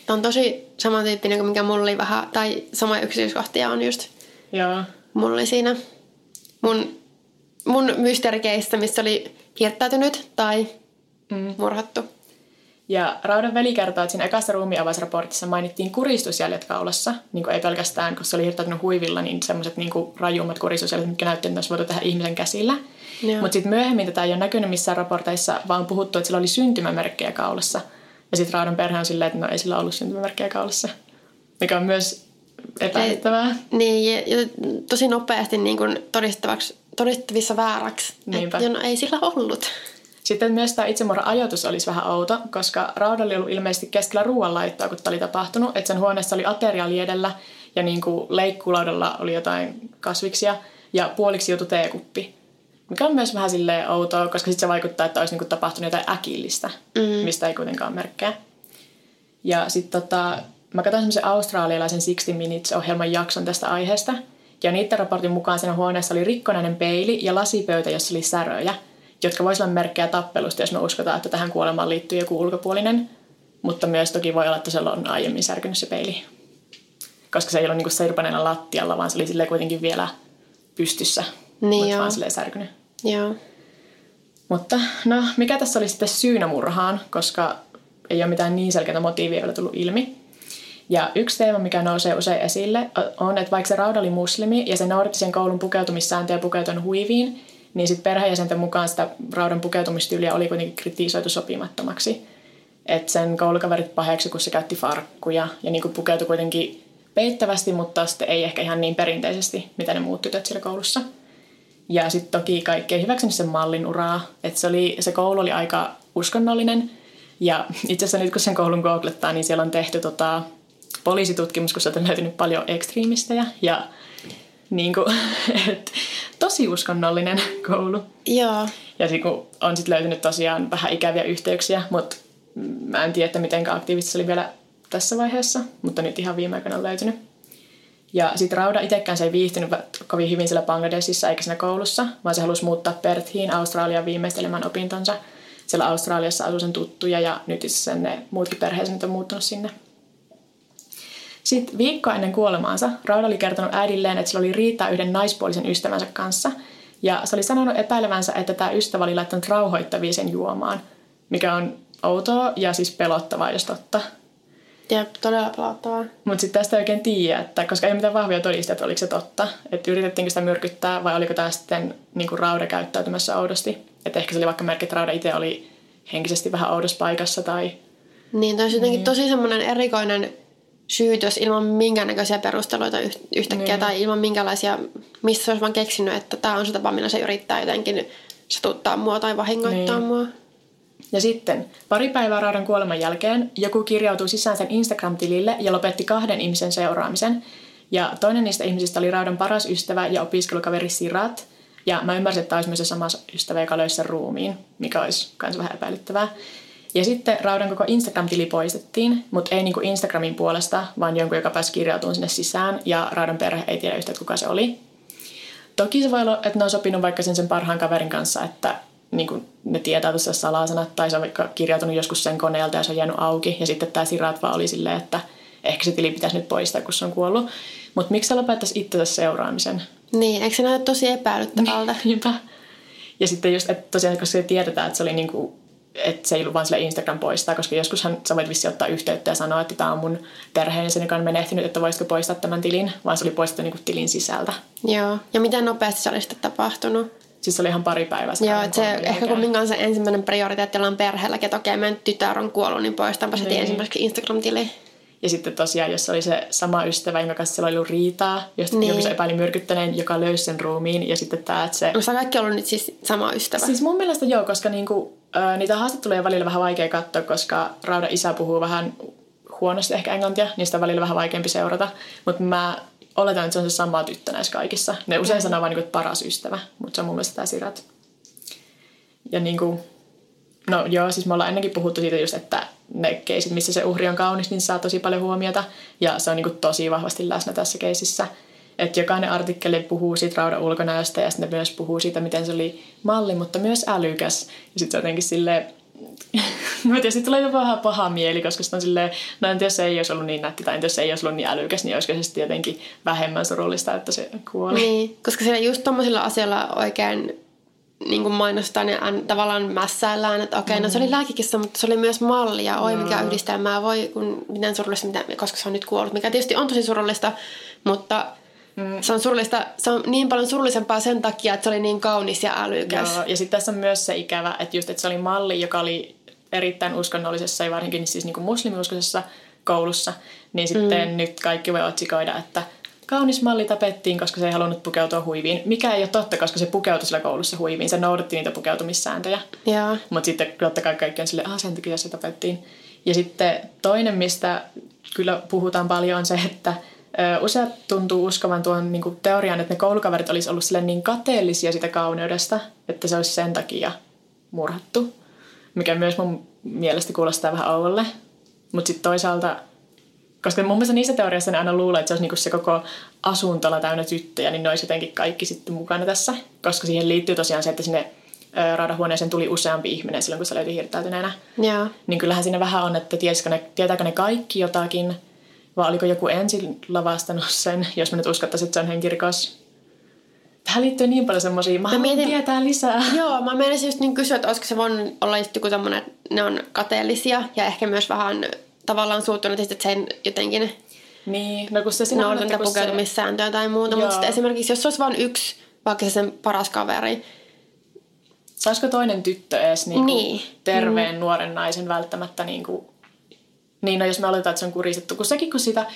Tämä on tosi samantyyppinen kuin mikä mulla oli vähän, tai sama yksityiskohtia on just. Joo. Mulla oli siinä mun, mun mysteerikeistä, missä oli hirttäytynyt tai mm. murhattu. Ja Raudan veli kertoo, että siinä ekassa ruumiavausraportissa mainittiin kuristusjäljet kaulassa, niin kuin ei pelkästään, kun se oli hirttäytynyt huivilla, niin semmoiset niin rajummat kuristusjäljet, mitkä näytti, että olisi voitu tehdä ihmisen käsillä. Mutta sitten myöhemmin tätä ei ole näkynyt missään raporteissa, vaan on puhuttu, että sillä oli syntymämerkkejä kaulassa. Ja sitten Raudan perhe on silleen, että no ei sillä ollut syntymämerkkejä kaulassa, mikä on myös epäilyttävää. Niin, ja, ja tosi nopeasti niin kuin todistavissa vääräksi. Niinpä. Et, ja no ei sillä ollut. Sitten myös tämä itsemurhan ajoitus olisi vähän outo, koska Rauda oli ollut ilmeisesti keskellä ruoanlaittoa, kun tämä oli tapahtunut. Että sen huoneessa oli ateriali edellä ja niin kuin leikkulaudalla oli jotain kasviksia ja puoliksi joutui teekuppi. Mikä on myös vähän silleen outoa, koska sitten se vaikuttaa, että olisi niin tapahtunut jotain äkillistä, mm. mistä ei kuitenkaan merkkejä. Ja sitten tota, mä katsoin semmoisen australialaisen 60 Minutes-ohjelman jakson tästä aiheesta. Ja niiden raportin mukaan siinä huoneessa oli rikkonainen peili ja lasipöytä, jossa oli säröjä, jotka voisivat olla merkkejä tappelusta, jos me uskotaan, että tähän kuolemaan liittyy joku ulkopuolinen. Mutta myös toki voi olla, että se on aiemmin särkynyt se peili. Koska se ei ollut niinku sirpaneena lattialla, vaan se oli kuitenkin vielä pystyssä. Niin mutta joo. vaan silleen särkynyt. Joo. Mutta no, mikä tässä oli sitten syynä murhaan, koska ei ole mitään niin selkeää motiivia vielä tullut ilmi. Ja yksi teema, mikä nousee usein esille, on, että vaikka se Rauda oli muslimi ja se noudatti sen koulun pukeutumissääntöjä pukeutunut huiviin, niin sitten perheenjäsenten mukaan sitä Raudan pukeutumistyyliä oli kuitenkin kritisoitu sopimattomaksi. Että sen koulukaverit paheksi, kun se käytti farkkuja ja niin pukeutui kuitenkin peittävästi, mutta sitten ei ehkä ihan niin perinteisesti, mitä ne muut tytöt siellä koulussa. Ja sitten toki kaikki ei hyväksynyt sen mallin uraa. Että se, se koulu oli aika uskonnollinen. Ja itse asiassa nyt kun sen koulun googlettaa, niin siellä on tehty tota, poliisitutkimus, kun sieltä on löytynyt paljon ekstriimistejä. Ja niin kuin, *laughs* et, tosi uskonnollinen koulu. Joo. Ja sit, kun on sitten löytynyt tosiaan vähän ikäviä yhteyksiä, mutta mä en tiedä, että miten aktiivisesti se oli vielä tässä vaiheessa, mutta nyt ihan viime aikoina on löytynyt. Ja sitten Rauda itsekään se ei viihtynyt kovin hyvin siellä Bangladesissa eikä siinä koulussa, vaan se halusi muuttaa Perthiin Australian viimeistelemään opintonsa. Siellä Australiassa asui sen tuttuja ja nyt sen ne muutkin perheensä on muuttunut sinne. Sitten viikkoa ennen kuolemaansa Rauda oli kertonut äidilleen, että sillä oli riittää yhden naispuolisen ystävänsä kanssa. Ja se oli sanonut epäilevänsä, että tämä ystävä oli laittanut rauhoittavia sen juomaan, mikä on outoa ja siis pelottavaa, jos totta. Jep, todella pelottavaa. Mutta sitten tästä ei oikein tiedä, että koska ei mitään vahvia todisteita, että oliko se totta. Että yritettiinkö sitä myrkyttää vai oliko tämä sitten niin rauda käyttäytymässä oudosti. Että ehkä se oli vaikka merkki, että rauda itse oli henkisesti vähän oudossa paikassa tai... Niin, toi on jotenkin tosi semmoinen erikoinen syytös ilman minkäännäköisiä perusteluita yhtäkkiä niin. tai ilman minkälaisia, missä se olisi vaan keksinyt, että tämä on se tapa, millä se yrittää jotenkin satuttaa mua tai vahingoittaa niin. mua. Ja sitten pari päivää Raudan kuoleman jälkeen joku kirjautui sisään sen Instagram-tilille ja lopetti kahden ihmisen seuraamisen. Ja toinen niistä ihmisistä oli Raudan paras ystävä ja opiskelukaveri Sirat. Ja mä ymmärsin, että tämä olisi myös se sama ystävä, joka löysi sen ruumiin, mikä olisi myös vähän epäilyttävää. Ja sitten Raudan koko Instagram-tili poistettiin, mutta ei niinku Instagramin puolesta, vaan jonkun, joka pääsi kirjautumaan sinne sisään. Ja Raudan perhe ei tiedä yhtään, kuka se oli. Toki se voi olla, että ne on sopinut vaikka sen, sen parhaan kaverin kanssa, että niin kuin ne tietää tuossa salasanat, tai se on vaikka kirjautunut joskus sen koneelta ja se on jäänyt auki, ja sitten tämä Sirat vaan oli silleen, että ehkä se tili pitäisi nyt poistaa, kun se on kuollut. Mutta miksi se lopettaisi itse seuraamisen? Niin, eikö se näytä tosi epäilyttävältä? *laughs* Niinpä. Ja sitten just, että tosiaan, koska se tiedetään, että se oli niin kuin, että se ei ollut vaan sille Instagram poistaa, koska joskushan sä voit vissi ottaa yhteyttä ja sanoa, että tämä on mun perheenjäsen, joka on menehtynyt, että voisiko poistaa tämän tilin, vaan se oli poistettu niin kuin tilin sisältä. Joo, ja miten nopeasti se oli sitten tapahtunut? Siis se oli ihan pari päivää. Joo, että se ehkä on se ensimmäinen prioriteetti ollaan perheelläkin, että okei, meidän tytär on kuollut, niin poistanpa niin. se ensimmäiseksi Instagram-tili. Ja sitten tosiaan, jos oli se sama ystävä, jonka kanssa siellä oli ollut riitaa, josta niin. joku se epäili myrkyttäneen, joka löysi sen ruumiin, ja sitten tämä, että se... No, se on kaikki ollut nyt siis sama ystävä. Siis mun mielestä joo, koska niinku, niitä haastatteluja on välillä vähän vaikea katsoa, koska Rauda isä puhuu vähän huonosti ehkä englantia, niin sitä on välillä vähän vaikeampi seurata. Mutta mä oletan, että se on se sama tyttö näissä kaikissa. Ne usein sanoo vain, niin paras ystävä, mutta se on mun mielestä tämä Sirat. Ja niin kuin, no joo, siis me ollaan ennenkin puhuttu siitä just, että ne keisit, missä se uhri on kaunis, niin saa tosi paljon huomiota. Ja se on niin kuin tosi vahvasti läsnä tässä keisissä. Että jokainen artikkeli puhuu siitä raudan ulkonäöstä ja sitten myös puhuu siitä, miten se oli malli, mutta myös älykäs. Ja sitten se jotenkin silleen, *laughs* mä sitten tulee vähän paha mieli, koska sitten on silleen, no entä jos se ei olisi ollut niin nätti tai entä jos se ei olisi ollut niin älykäs, niin olisiko se sitten jotenkin vähemmän surullista, että se kuoli. Niin, koska siellä just tommosilla asioilla oikein niin kuin mainostaan ja tavallaan mässäillään, että okei, mm. no se oli mm. lääkikissa, mutta se oli myös malli ja oi mikä yhdistelmää voi, kun miten surullista, mitä, koska se on nyt kuollut, mikä tietysti on tosi surullista, mutta mm. Se on surullista, se on niin paljon surullisempaa sen takia, että se oli niin kaunis ja älykäs. Joo, ja sitten tässä on myös se ikävä, että just, että se oli malli, joka oli erittäin uskonnollisessa ja varsinkin siis niin kuin muslimiuskoisessa koulussa, niin sitten mm. nyt kaikki voi otsikoida, että kaunis malli tapettiin, koska se ei halunnut pukeutua huiviin. Mikä ei ole totta, koska se pukeutui sillä koulussa huiviin. Se noudatti niitä pukeutumissääntöjä. Mutta sitten totta kai kaikki on silleen, ah sen takia se tapettiin. Ja sitten toinen, mistä kyllä puhutaan paljon, on se, että useat tuntuu uskovan tuon niin kuin teorian, että ne koulukaverit olisi ollut sille niin kateellisia sitä kauneudesta, että se olisi sen takia murhattu. Mikä myös mun mielestä kuulostaa vähän oudolle. Mutta sitten toisaalta Koska mun mielestä niissä teoriassa ne aina luulee, että se olisi niinku se koko asuntola täynnä tyttöjä, niin ne olisi jotenkin kaikki sitten mukana tässä. Koska siihen liittyy tosiaan se, että sinne raadahuoneeseen tuli useampi ihminen silloin, kun se löytyi hirttäytyneenä. Joo. Niin kyllähän siinä vähän on, että tiesikö ne, tietääkö ne kaikki jotakin, vai oliko joku ensin lavastanut sen, jos me nyt uskottaisiin, että se on henkirikos. Tähän liittyy niin paljon semmoisia, mä, mä mietin, tietää lisää. *laughs* Joo, mä menisin just niin kysyä, että olisiko se voinut olla just joku semmoinen, että ne on kateellisia ja ehkä myös vähän tavallaan suuttunut, että se jotenkin niin, no kun se sinä on, että pukeutumissääntöä se... tai muuta, Joo. mutta sitten esimerkiksi jos se olisi vain yksi, vaikka se sen paras kaveri, Saisiko toinen tyttö edes niinku niin. terveen mm. nuoren naisen välttämättä niinku... Niin, no jos me aletaan, että se on kuristettu, kun sekin kun sitä...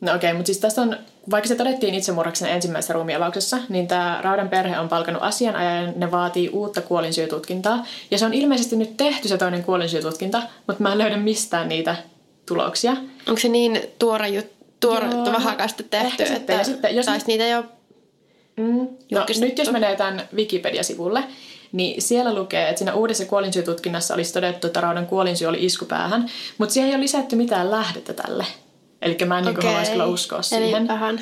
No okei, okay, mutta siis tästä on, vaikka se todettiin itsemurhaksi ensimmäisessä ruumialauksessa, niin tämä Raudan perhe on palkanut asianajajan, ne vaatii uutta kuolinsyytutkintaa. Ja se on ilmeisesti nyt tehty se toinen kuolinsyytutkinta, mutta mä en löydä mistään niitä tuloksia. Onko se niin tuore juttu, tuore, vähän tehty, että sitten, sitten, jos niitä jo mm, no, nyt jos menee tämän Wikipedia-sivulle, niin siellä lukee, että siinä uudessa kuolinsyytutkinnassa olisi todettu, että Raudan kuolinsyy oli iskupäähän, mutta siihen ei ole lisätty mitään lähdettä tälle. Eli mä en okay. niin haluaisi kyllä uskoa siihen. Eli vähän.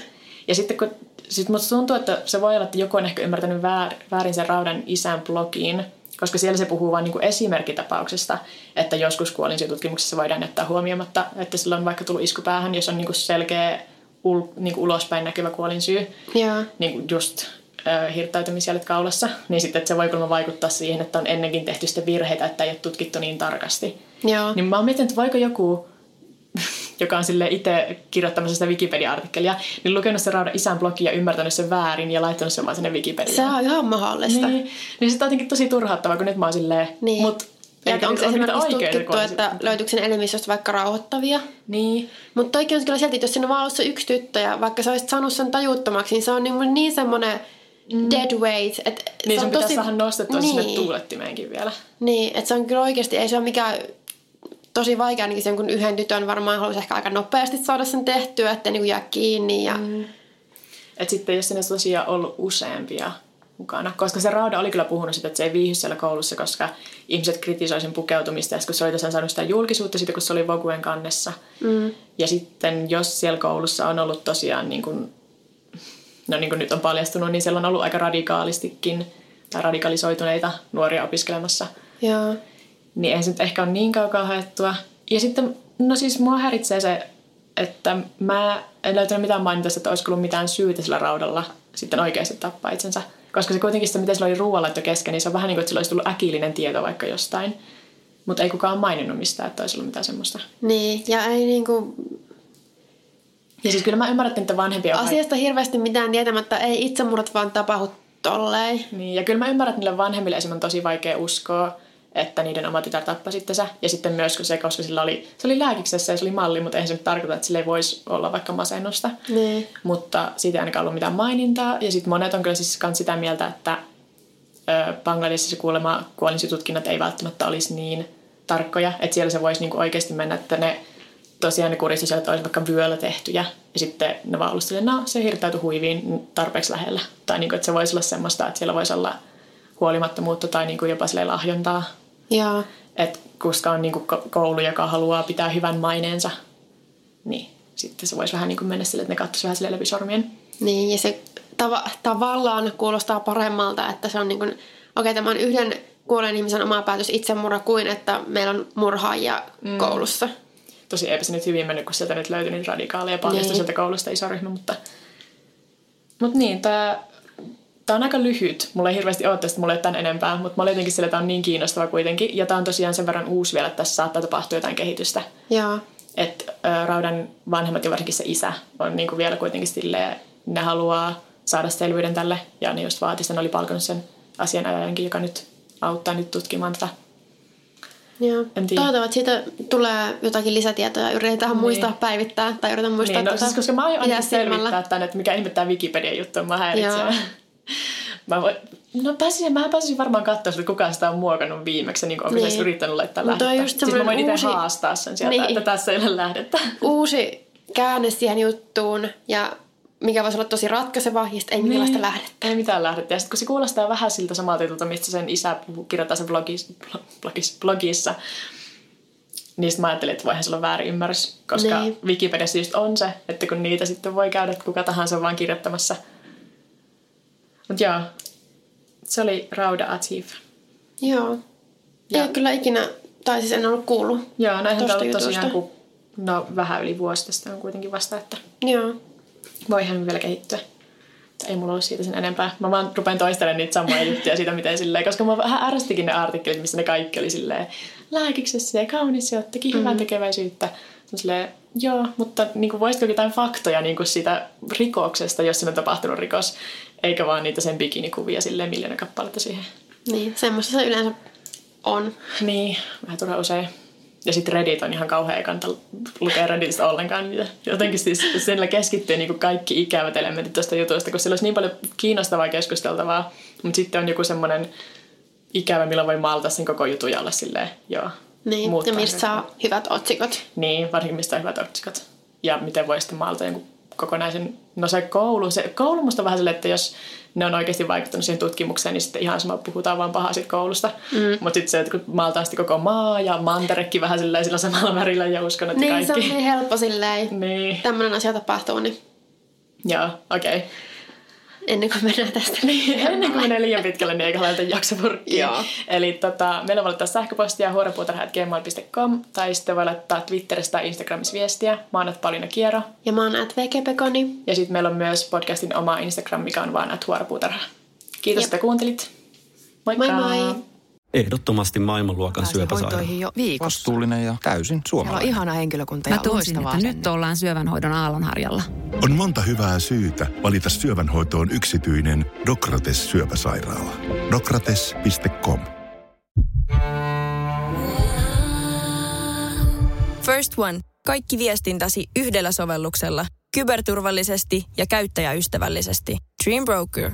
Ja sitten kun sit musta tuntuu, että se voi olla, että joku on ehkä ymmärtänyt väärin sen Raudan isän blogiin, koska siellä se puhuu vain niin esimerkkitapauksesta, että joskus kuolinsyytutkimuksessa voidaan jättää huomioimatta, että sillä on vaikka tullut iskupäähän, jos on niin selkeä ul, niin ulospäin näkyvä kuolinsyy. Yeah. Niin just hirttäytymisjäljet kaulassa, niin sitten että se voi vaikuttaa siihen, että on ennenkin tehty sitten virheitä, että ei ole tutkittu niin tarkasti. Joo. Niin mä oon miettinyt, että voiko joku, *laughs* joka on sille itse kirjoittamassa sitä Wikipedia-artikkelia, niin lukenut sen Raudan isän blogia ja ymmärtänyt sen väärin ja laittanut sen vaan sinne Wikipediaan. Se on ihan mahdollista. Niin, niin sitten on jotenkin tosi turhauttavaa, kun nyt mä oon silleen, niin. mut ja onko on esimerkiksi tutkittu, että löytyykö sen elimistöstä vaikka rauhoittavia? Niin. Mutta toikin on kyllä sieltä, että jos siinä on vaan ollut se yksi tyttö ja vaikka sä olisit saanut sen tajuttomaksi, niin se on niin, niin semmoinen mm. dead weight. Et niin se on tosi... saada nostettua niin. sinne tuulettimeenkin vielä. Niin, että se on kyllä oikeasti, ei se ole mikään tosi vaikea ainakin sen, kun yhden tytön varmaan haluaisi ehkä aika nopeasti saada sen tehtyä, ettei niin jää kiinni. Ja... Mm. Et sitten jos sinne tosiaan ollut useampia mukana. Koska se Rauda oli kyllä puhunut sitä, että se ei viihdy siellä koulussa, koska ihmiset kritisoivat sen pukeutumista. Ja kun se oli tosiaan saanut sitä julkisuutta sitten, kun se oli Voguen kannessa. Mm. Ja sitten jos siellä koulussa on ollut tosiaan niin kuin no niin kuin nyt on paljastunut, niin siellä on ollut aika radikaalistikin tai radikalisoituneita nuoria opiskelemassa. Joo. Niin ei se nyt ehkä ole niin kaukaa haettua. Ja sitten, no siis mua häiritsee se, että mä en löytänyt mitään mainita, että olisi ollut mitään syytä sillä raudalla sitten oikeasti tappaa itsensä. Koska se kuitenkin sitä, miten sillä oli ruoanlaitto kesken, niin se on vähän niin kuin, että sillä olisi tullut äkillinen tieto vaikka jostain. Mutta ei kukaan maininnut mistään, että olisi ollut mitään semmoista. Niin, ja ei niin kuin ja siis kyllä mä ymmärrän, että vanhempia on... Asiasta hirveästi mitään tietämättä, ei itsemurhat vaan tapahdu tolleen. Niin, ja kyllä mä ymmärrän, että niille vanhemmille esimerkiksi on tosi vaikea uskoa, että niiden oma tytär tappasi itsensä. Ja sitten myös se, koska sillä oli, se oli lääkiksessä ja se oli malli, mutta eihän se nyt tarkoita, että sillä ei voisi olla vaikka masennusta. Niin. Mutta siitä ei ainakaan ollut mitään mainintaa. Ja sitten monet on kyllä siis myös sitä mieltä, että Bangladesissa kuulemma kuolinsitutkinnat ei välttämättä olisi niin tarkkoja, että siellä se voisi niinku oikeasti mennä, että ne tosiaan ne kuristisijoit olisi vaikka vyöllä tehtyjä ja sitten ne vaan ollut no se hirtäytyi huiviin tarpeeksi lähellä. Tai niin kuin, että se voisi olla semmoista, että siellä voisi olla huolimattomuutta tai niin kuin jopa sille lahjontaa. Joo. Et koska on niin kuin koulu, joka haluaa pitää hyvän maineensa, niin sitten se voisi vähän niin kuin mennä sille, että ne katsoisi vähän sille läpi sormien. Niin, ja se tav- tavallaan kuulostaa paremmalta, että se on niin kuin, okei, okay, tämä on yhden kuolleen ihmisen oma päätös itsemurha kuin, että meillä on murhaajia mm. koulussa tosi eipä se nyt hyvin mennyt, kun sieltä nyt löytyi niitä radikaaleja paljon niin. sieltä koulusta iso ryhmä, mutta, mutta niin, tämä Tämä on aika lyhyt. Mulla ei hirveästi ole tästä, mulla ei tämän enempää, mutta mä olin jotenkin sillä, että tämä on niin kiinnostava kuitenkin. Ja tämä on tosiaan sen verran uusi vielä, että tässä saattaa tapahtua jotain kehitystä. Joo. Että Raudan vanhemmat ja varsinkin se isä on niin kuin vielä kuitenkin silleen, ne haluaa saada selvyyden tälle. Ja ne just vaatisi, ne oli palkannut sen asianajajankin, joka nyt auttaa nyt tutkimaan tätä Joo. Toivottavasti siitä tulee jotakin lisätietoja. Yritetään niin. muistaa päivittää tai yritän muistaa niin, no, tätä siis, koska mä aion aina selvittää tänne, että mikä ihme tämä Wikipedia-juttu on. Mä häiritsee. *laughs* mä voin, no pääsisin, mä pääsisin varmaan katsoa, että kuka sitä on muokannut viimeksi, niin onko niin. yrittänyt laittaa lähdettä. siis mä voin uusi... itse haastaa sen sieltä, niin. että tässä ei ole lähdettä. Uusi käänne siihen juttuun ja mikä voisi olla tosi ratkaiseva, ja ei minkäänlaista niin. lähdettä. Ei mitään lähdettä. Ja sitten kun se kuulostaa vähän siltä samalta jutulta, mistä sen isä kirjoittaa sen blogis, blogis, blogissa, niistä mä ajattelin, että voihan se olla väärin ymmärrys, koska Niin. Wikipediassa just on se, että kun niitä sitten voi käydä kuka tahansa vaan kirjoittamassa. Mutta joo, se oli Rauda Atif. Joo. Ei Ja- ole kyllä ikinä, tai siis en ollut kuullut. Joo, no eihän Tosta tämä tosiaan kuin, no vähän yli vuosi tästä on kuitenkin vasta, että Joo. Voihan vielä kehittyä. Ei mulla ole siitä sen enempää. Mä vaan rupean toistelemaan niitä samoja *laughs* juttuja siitä, miten silleen, koska mä vähän ärsystikin ne artikkelit, missä ne kaikki oli silleen lääkiksessä ja kaunis ja teki hyvää mm. tekeväisyyttä. Silleen, joo, mutta niin kuin, voisitko jotain faktoja niin kuin siitä rikoksesta, jos siinä on tapahtunut rikos, eikä vaan niitä sen bikinikuvia silleen miljoona kappaletta siihen. Niin, semmoista se yleensä on. Niin, vähän turha usein. Ja sitten Reddit on ihan kauhean kanta lukea Redditistä ollenkaan niitä. Jotenkin siis sillä keskittyy niin kaikki ikävät elementit tuosta jutusta, kun sillä olisi niin paljon kiinnostavaa keskusteltavaa, mutta sitten on joku semmoinen ikävä, millä voi maalata sen koko jutun ja olla silleen, joo. Niin, ja mistä saa hyvät otsikot. Niin, varsinkin mistä on hyvät otsikot. Ja miten voi sitten maalata jonkun kokonaisen, no se koulu, se koulu musta vähän silleen, että jos ne on oikeasti vaikuttanut siihen tutkimukseen, niin sitten ihan sama puhutaan vaan pahaa siitä koulusta. Mm. Mutta sitten se, että kun maaltaa sitten koko maa ja manterekin vähän silleen sillä samalla värillä ja uskon, että Niin, se on kaikki. niin helppo silleen. Niin, Tämmöinen asia tapahtuu, niin joo, okei. Okay. Ennen kuin mennään tästä. Niin, Ennen kuin menee liian pitkälle, niin eikä laita. Joo. Eli tota, meillä voi laittaa sähköpostia huorepuutarha.gmail.com tai sitten voi laittaa Twitterissä tai Instagramissa viestiä. Mä oon Pauliina Kiero. Ja mä oon at. Ja sitten meillä on myös podcastin oma Instagram, mikä on vaan huorepuutarha. Kiitos, Jep. että kuuntelit. Moikka! Moi moi! Ehdottomasti maailmanluokan Pääsee syöpäsairaala. hoitoihin jo viikossa. Vastuullinen ja täysin Siellä on suomalainen. ihana henkilökunta Mä ja tunsin, loistava että asenne. nyt ollaan syövänhoidon aallonharjalla. On monta hyvää syytä valita syövänhoitoon yksityinen Dokrates syöpäsairaala. Dokrates.com First One. Kaikki viestintäsi yhdellä sovelluksella. Kyberturvallisesti ja käyttäjäystävällisesti. Dream Broker.